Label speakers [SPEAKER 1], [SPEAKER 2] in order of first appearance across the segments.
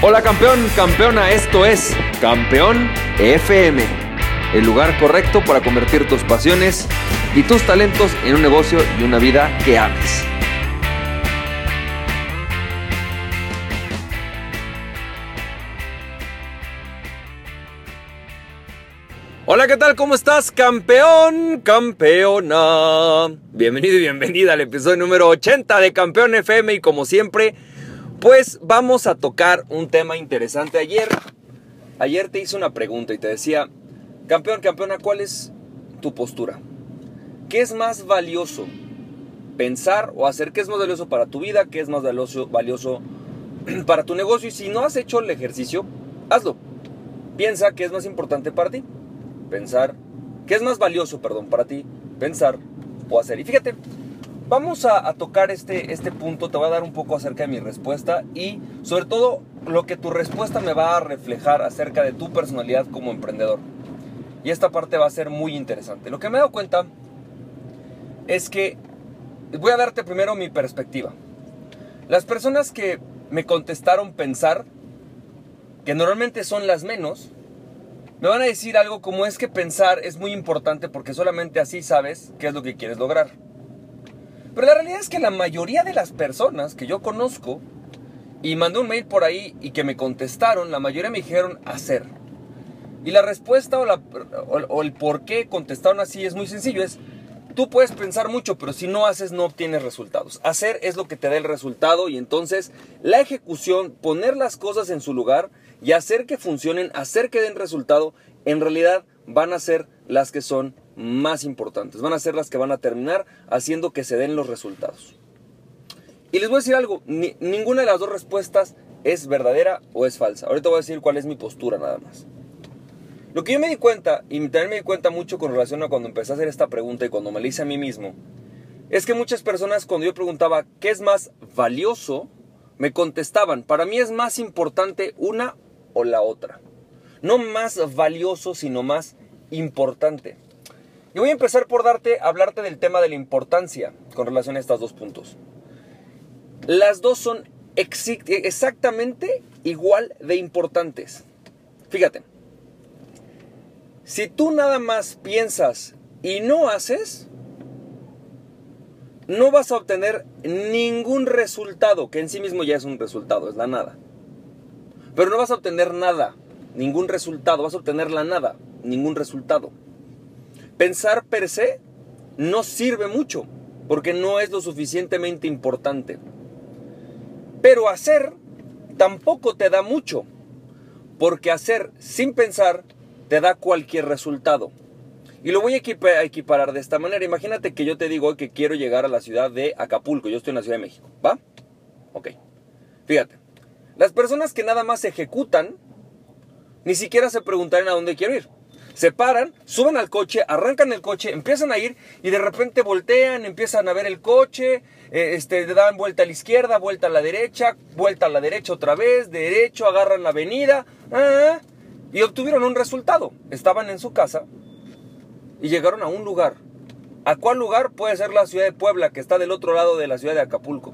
[SPEAKER 1] Hola campeón, campeona, esto es Campeón FM, el lugar correcto para convertir tus pasiones y tus talentos en un negocio y una vida que ames. Hola, ¿qué tal? ¿Cómo estás, campeón, campeona? Bienvenido y bienvenida al episodio número 80 de Campeón FM y como siempre, pues vamos a tocar un tema interesante. Ayer, ayer te hice una pregunta y te decía, campeón, campeona, ¿cuál es tu postura? ¿Qué es más valioso? Pensar o hacer qué es más valioso para tu vida, qué es más valioso, valioso para tu negocio. Y si no has hecho el ejercicio, hazlo. Piensa qué es más importante para ti. Pensar, qué es más valioso, perdón, para ti. Pensar o hacer. Y fíjate, Vamos a, tocar este, este punto, te voy a dar un poco acerca de mi respuesta y sobre todo lo que tu respuesta me va a reflejar acerca de tu personalidad como emprendedor. Y esta parte va a ser muy interesante. Lo que me he dado cuenta es que voy a darte primero mi perspectiva. Las personas que me contestaron pensar, que normalmente son las menos, me van a decir algo como es que pensar es muy importante porque solamente así sabes qué es lo que quieres lograr. Pero la realidad es que la mayoría de las personas que yo conozco, y mandé un mail por ahí y que me contestaron, la mayoría me dijeron hacer. Y la respuesta o, el por qué contestaron así es muy sencillo. Es, tú puedes pensar mucho, pero si no haces no obtienes resultados. Hacer es lo que te da el resultado y entonces la ejecución, poner las cosas en su lugar y hacer que funcionen, hacer que den resultado, en realidad van a ser las que son más importantes. Van a ser las que van a terminar haciendo que se den los resultados. Y les voy a decir algo, ninguna de las dos respuestas es verdadera o es falsa. Ahorita voy a decir cuál es mi postura nada más. Lo que yo me di cuenta, y también me di cuenta mucho con relación a cuando empecé a hacer esta pregunta y cuando me la hice a mí mismo, es que muchas personas cuando yo preguntaba qué es más valioso, me contestaban, para mí es más importante una o la otra. No más valioso, sino más importante. Y voy a empezar por darte, hablarte del tema de la importancia con relación a estos dos puntos. Las dos son exactamente igual de importantes. Fíjate, si tú nada más piensas y no haces, no vas a obtener ningún resultado, que en sí mismo ya es un resultado, es la nada. Pero no vas a obtener nada, ningún resultado, vas a obtener la nada, ningún resultado. Pensar per se no sirve mucho porque no es lo suficientemente importante. Pero hacer tampoco te da mucho porque hacer sin pensar te da cualquier resultado. Y lo voy a equiparar de esta manera. Imagínate que yo te digo que quiero llegar a la ciudad de Acapulco. Yo estoy en la Ciudad de México. ¿Va? Ok. Fíjate. Las personas que nada más ejecutan, ni siquiera se preguntan a dónde quiero ir se paran, suben al coche, arrancan el coche, empiezan a ir y de repente voltean, empiezan a ver el coche, eh, este, dan vuelta a la izquierda, vuelta a la derecha, vuelta a la derecha otra vez, derecho, agarran la avenida ah, y obtuvieron un resultado. Estaban en su casa y llegaron a un lugar. ¿A cuál lugar? Puede ser la ciudad de Puebla, que está del otro lado de la ciudad de Acapulco.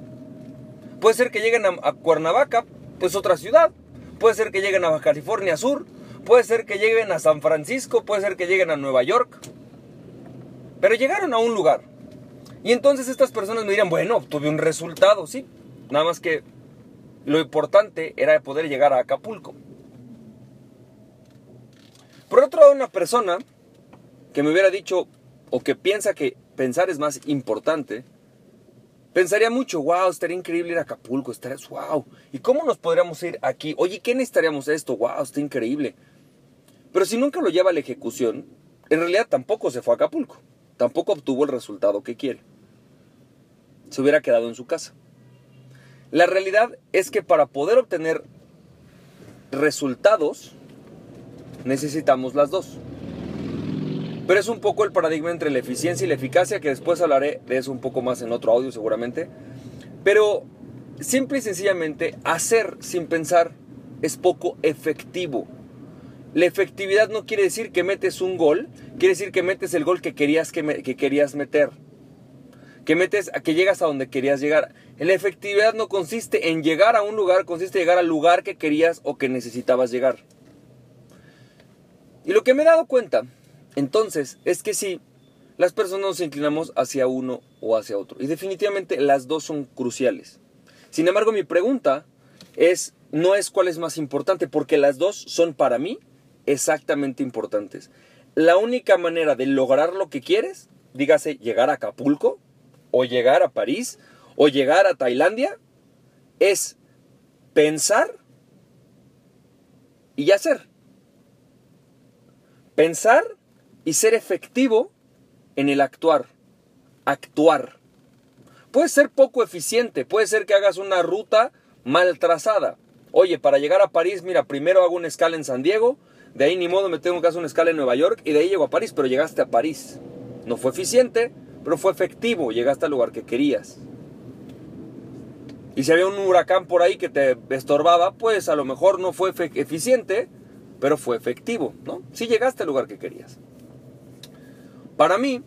[SPEAKER 1] Puede ser que lleguen a, a Cuernavaca, pues otra ciudad. Puede ser que lleguen a Baja California Sur, Puede ser que lleguen a San Francisco, puede ser que lleguen a Nueva York. Pero llegaron a un lugar. Y entonces estas personas me dirán, bueno, tuve un resultado, sí. Nada más que lo importante era poder llegar a Acapulco. Por otro lado, una persona que me hubiera dicho o que piensa que pensar es más importante, Pensaría mucho, wow, estaría increíble ir a Acapulco, estaría, wow. ¿Y cómo nos podríamos ir aquí? Oye, ¿qué necesitaríamos esto? Wow, está increíble. Pero si nunca lo lleva a la ejecución, en realidad tampoco se fue a Acapulco, tampoco obtuvo el resultado que quiere. Se hubiera quedado en su casa. La realidad es que para poder obtener resultados, necesitamos las dos. Pero es un poco el paradigma entre la eficiencia y la eficacia, que después hablaré de eso un poco más en otro audio seguramente. Pero simple y sencillamente, hacer sin pensar es poco efectivo. La efectividad no quiere decir que metes un gol, quiere decir que metes el gol que querías, que, querías meter. que metes que llegas a donde querías llegar. La efectividad no consiste en llegar a un lugar, consiste en llegar al lugar que querías o que necesitabas llegar. Y lo que me he dado cuenta, entonces, es que sí, las personas nos inclinamos hacia uno o hacia otro. Y definitivamente las dos son cruciales. Sin embargo, mi pregunta es, no es cuál es más importante, porque las dos son para mí exactamente importantes. La única manera de lograr lo que quieres, dígase llegar a Acapulco, o llegar a París, o llegar a Tailandia, es pensar y hacer. Pensar y ser efectivo en el actuar. Actuar. Puede ser poco eficiente, puede ser que hagas una ruta mal trazada. Oye, para llegar a París, mira, primero hago una escala en San Diego, de ahí ni modo me tengo que hacer una escala en Nueva York y de ahí llego a París, pero llegaste a París. No fue eficiente, pero fue efectivo, llegaste al lugar que querías. Y si había un huracán por ahí que te estorbaba, pues a lo mejor no fue eficiente, pero fue efectivo, ¿no? Sí llegaste al lugar que querías. Para mí,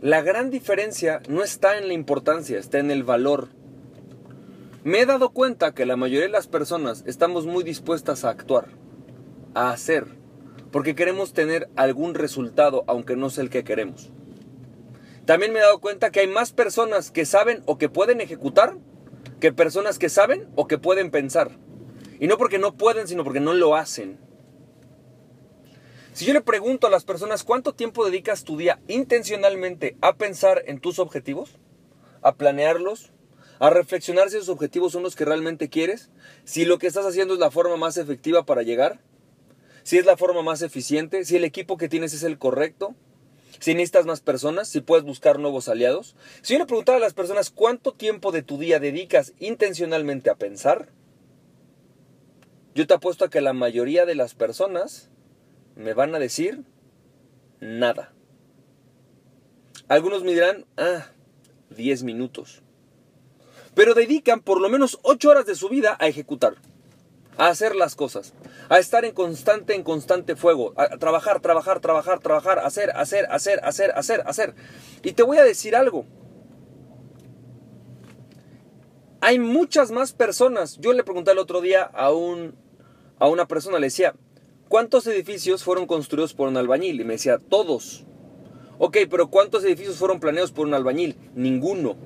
[SPEAKER 1] la gran diferencia no está en la importancia, está en el valor. Me he dado cuenta que la mayoría de las personas estamos muy dispuestas a actuar, hacer, porque queremos tener algún resultado, aunque no sea el que queremos. También me he dado cuenta que hay más personas que saben o que pueden ejecutar que personas que saben o que pueden pensar. Y no porque no pueden, sino porque no lo hacen. Si yo le pregunto a las personas cuánto tiempo dedicas tu día intencionalmente a pensar en tus objetivos, a planearlos, a reflexionar si esos objetivos son los que realmente quieres, si lo que estás haciendo es la forma más efectiva para llegar, si es la forma más eficiente, si el equipo que tienes es el correcto, si necesitas más personas, si puedes buscar nuevos aliados. Si yo le preguntara a las personas cuánto tiempo de tu día dedicas intencionalmente a pensar, yo te apuesto a que la mayoría de las personas me van a decir nada. Algunos me dirán, ah, 10 minutos. Pero dedican por lo menos 8 horas de su vida a ejecutar, a hacer las cosas, a estar en constante, en constante fuego, a trabajar, trabajar, trabajar, trabajar, hacer, hacer, hacer, hacer, hacer, hacer. Y te voy a decir algo. Hay muchas más personas. Yo le pregunté el otro día a, un, a una persona, le decía, ¿cuántos edificios fueron construidos por un albañil? Y me decía, todos. Ok, pero ¿cuántos edificios fueron planeados por un albañil? Ninguno.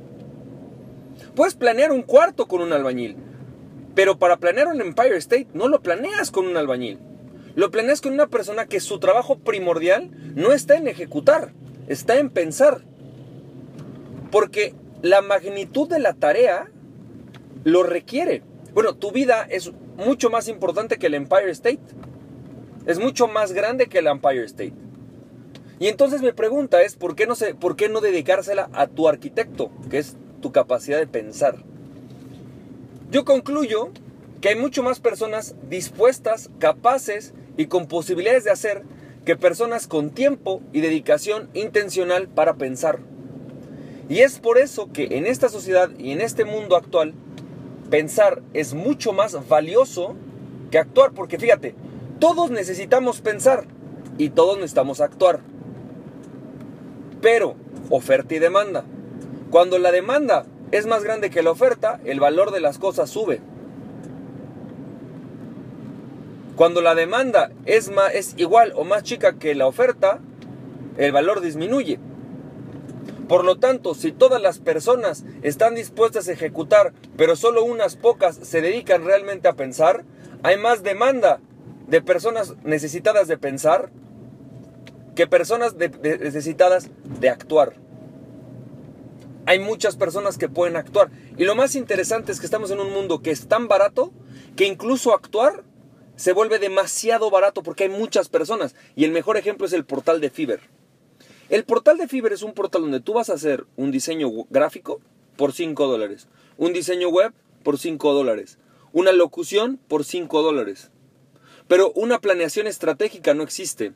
[SPEAKER 1] Puedes planear un cuarto con un albañil, pero para planear un Empire State no lo planeas con un albañil. Lo planeas con una persona que su trabajo primordial no está en ejecutar, está en pensar. Porque la magnitud de la tarea lo requiere. Bueno, tu vida es mucho más importante que el Empire State. Es mucho más grande que el Empire State. Y entonces mi pregunta es, ¿por qué no, se, ¿por qué no dedicársela a tu arquitecto, que es tu capacidad de pensar? Yo concluyo que hay mucho más personas dispuestas, capaces y con posibilidades de hacer que personas con tiempo y dedicación intencional para pensar. Y es por eso que en esta sociedad y en este mundo actual, pensar es mucho más valioso que actuar, porque fíjate, todos necesitamos pensar y todos necesitamos actuar. Pero, oferta y demanda. Cuando la demanda es más grande que la oferta, el valor de las cosas sube. Cuando la demanda es, más, es igual o más chica que la oferta, el valor disminuye. Por lo tanto, si todas las personas están dispuestas a ejecutar, pero solo unas pocas se dedican realmente a pensar, hay más demanda de personas necesitadas de pensar que personas necesitadas de actuar. Hay muchas personas que pueden actuar. Y lo más interesante es que estamos en un mundo que es tan barato que incluso actuar se vuelve demasiado barato porque hay muchas personas. Y el mejor ejemplo es el portal de Fiverr. El portal de Fiverr es un portal donde tú vas a hacer un diseño gráfico por 5 dólares, un diseño web por 5 dólares, una locución por 5 dólares. Pero una planeación estratégica no existe.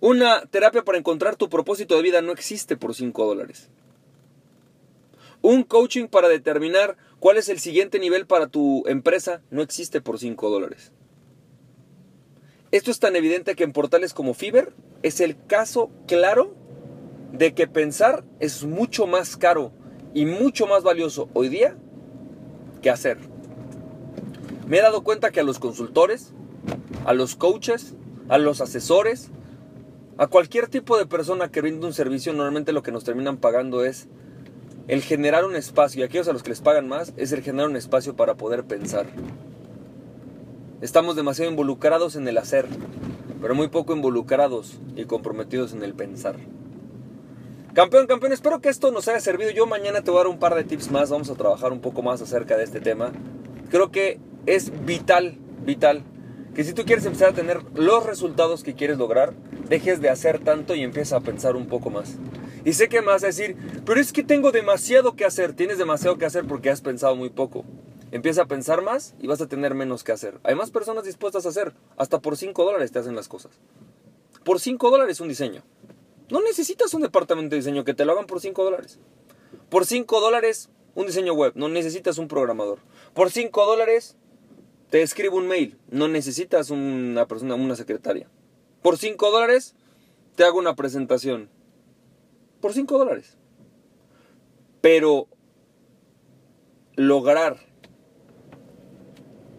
[SPEAKER 1] Una terapia para encontrar tu propósito de vida no existe por 5 dólares. Un coaching para determinar cuál es el siguiente nivel para tu empresa no existe por 5 dólares. Esto es tan evidente que en portales como Fiverr es el caso claro de que pensar es mucho más caro y mucho más valioso hoy día que hacer. Me he dado cuenta que a los consultores, a los coaches, a los asesores, a cualquier tipo de persona que rinde un servicio, normalmente lo que nos terminan pagando es el generar un espacio, y aquellos a los que les pagan más, es el generar un espacio para poder pensar. Estamos demasiado involucrados en el hacer, pero muy poco involucrados y comprometidos en el pensar. Campeón, campeón, espero que esto nos haya servido. Yo mañana te voy a dar un par de tips más, vamos a trabajar un poco más acerca de este tema. Creo que es vital, vital, que si tú quieres empezar a tener los resultados que quieres lograr, dejes de hacer tanto y empieces a pensar un poco más. Y sé que me vas a decir, pero es que tengo demasiado que hacer. Tienes demasiado que hacer porque has pensado muy poco. Empieza a pensar más y vas a tener menos que hacer. Hay más personas dispuestas a hacer. Hasta por 5 dólares te hacen las cosas. Por 5 dólares un diseño. No necesitas un departamento de diseño que te lo hagan por 5 dólares. Por 5 dólares un diseño web. No necesitas un programador. Por 5 dólares te escribo un mail. No necesitas una persona, una secretaria. Por 5 dólares te hago una presentación. Por 5 dólares. Pero lograr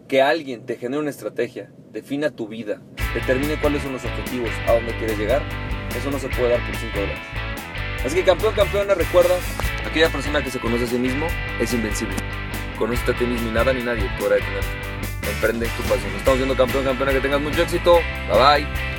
[SPEAKER 1] que alguien te genere una estrategia, defina tu vida, determine cuáles son los objetivos, a dónde quieres llegar, eso no se puede dar por 5 dólares. Así que campeón, campeona, recuerda, aquella persona que se conoce a sí mismo es invencible. Conócete a ti mismo y nada ni nadie podrá detenerte. Emprende tu pasión. Estamos viendo campeón, campeona, que tengas mucho éxito. Bye bye.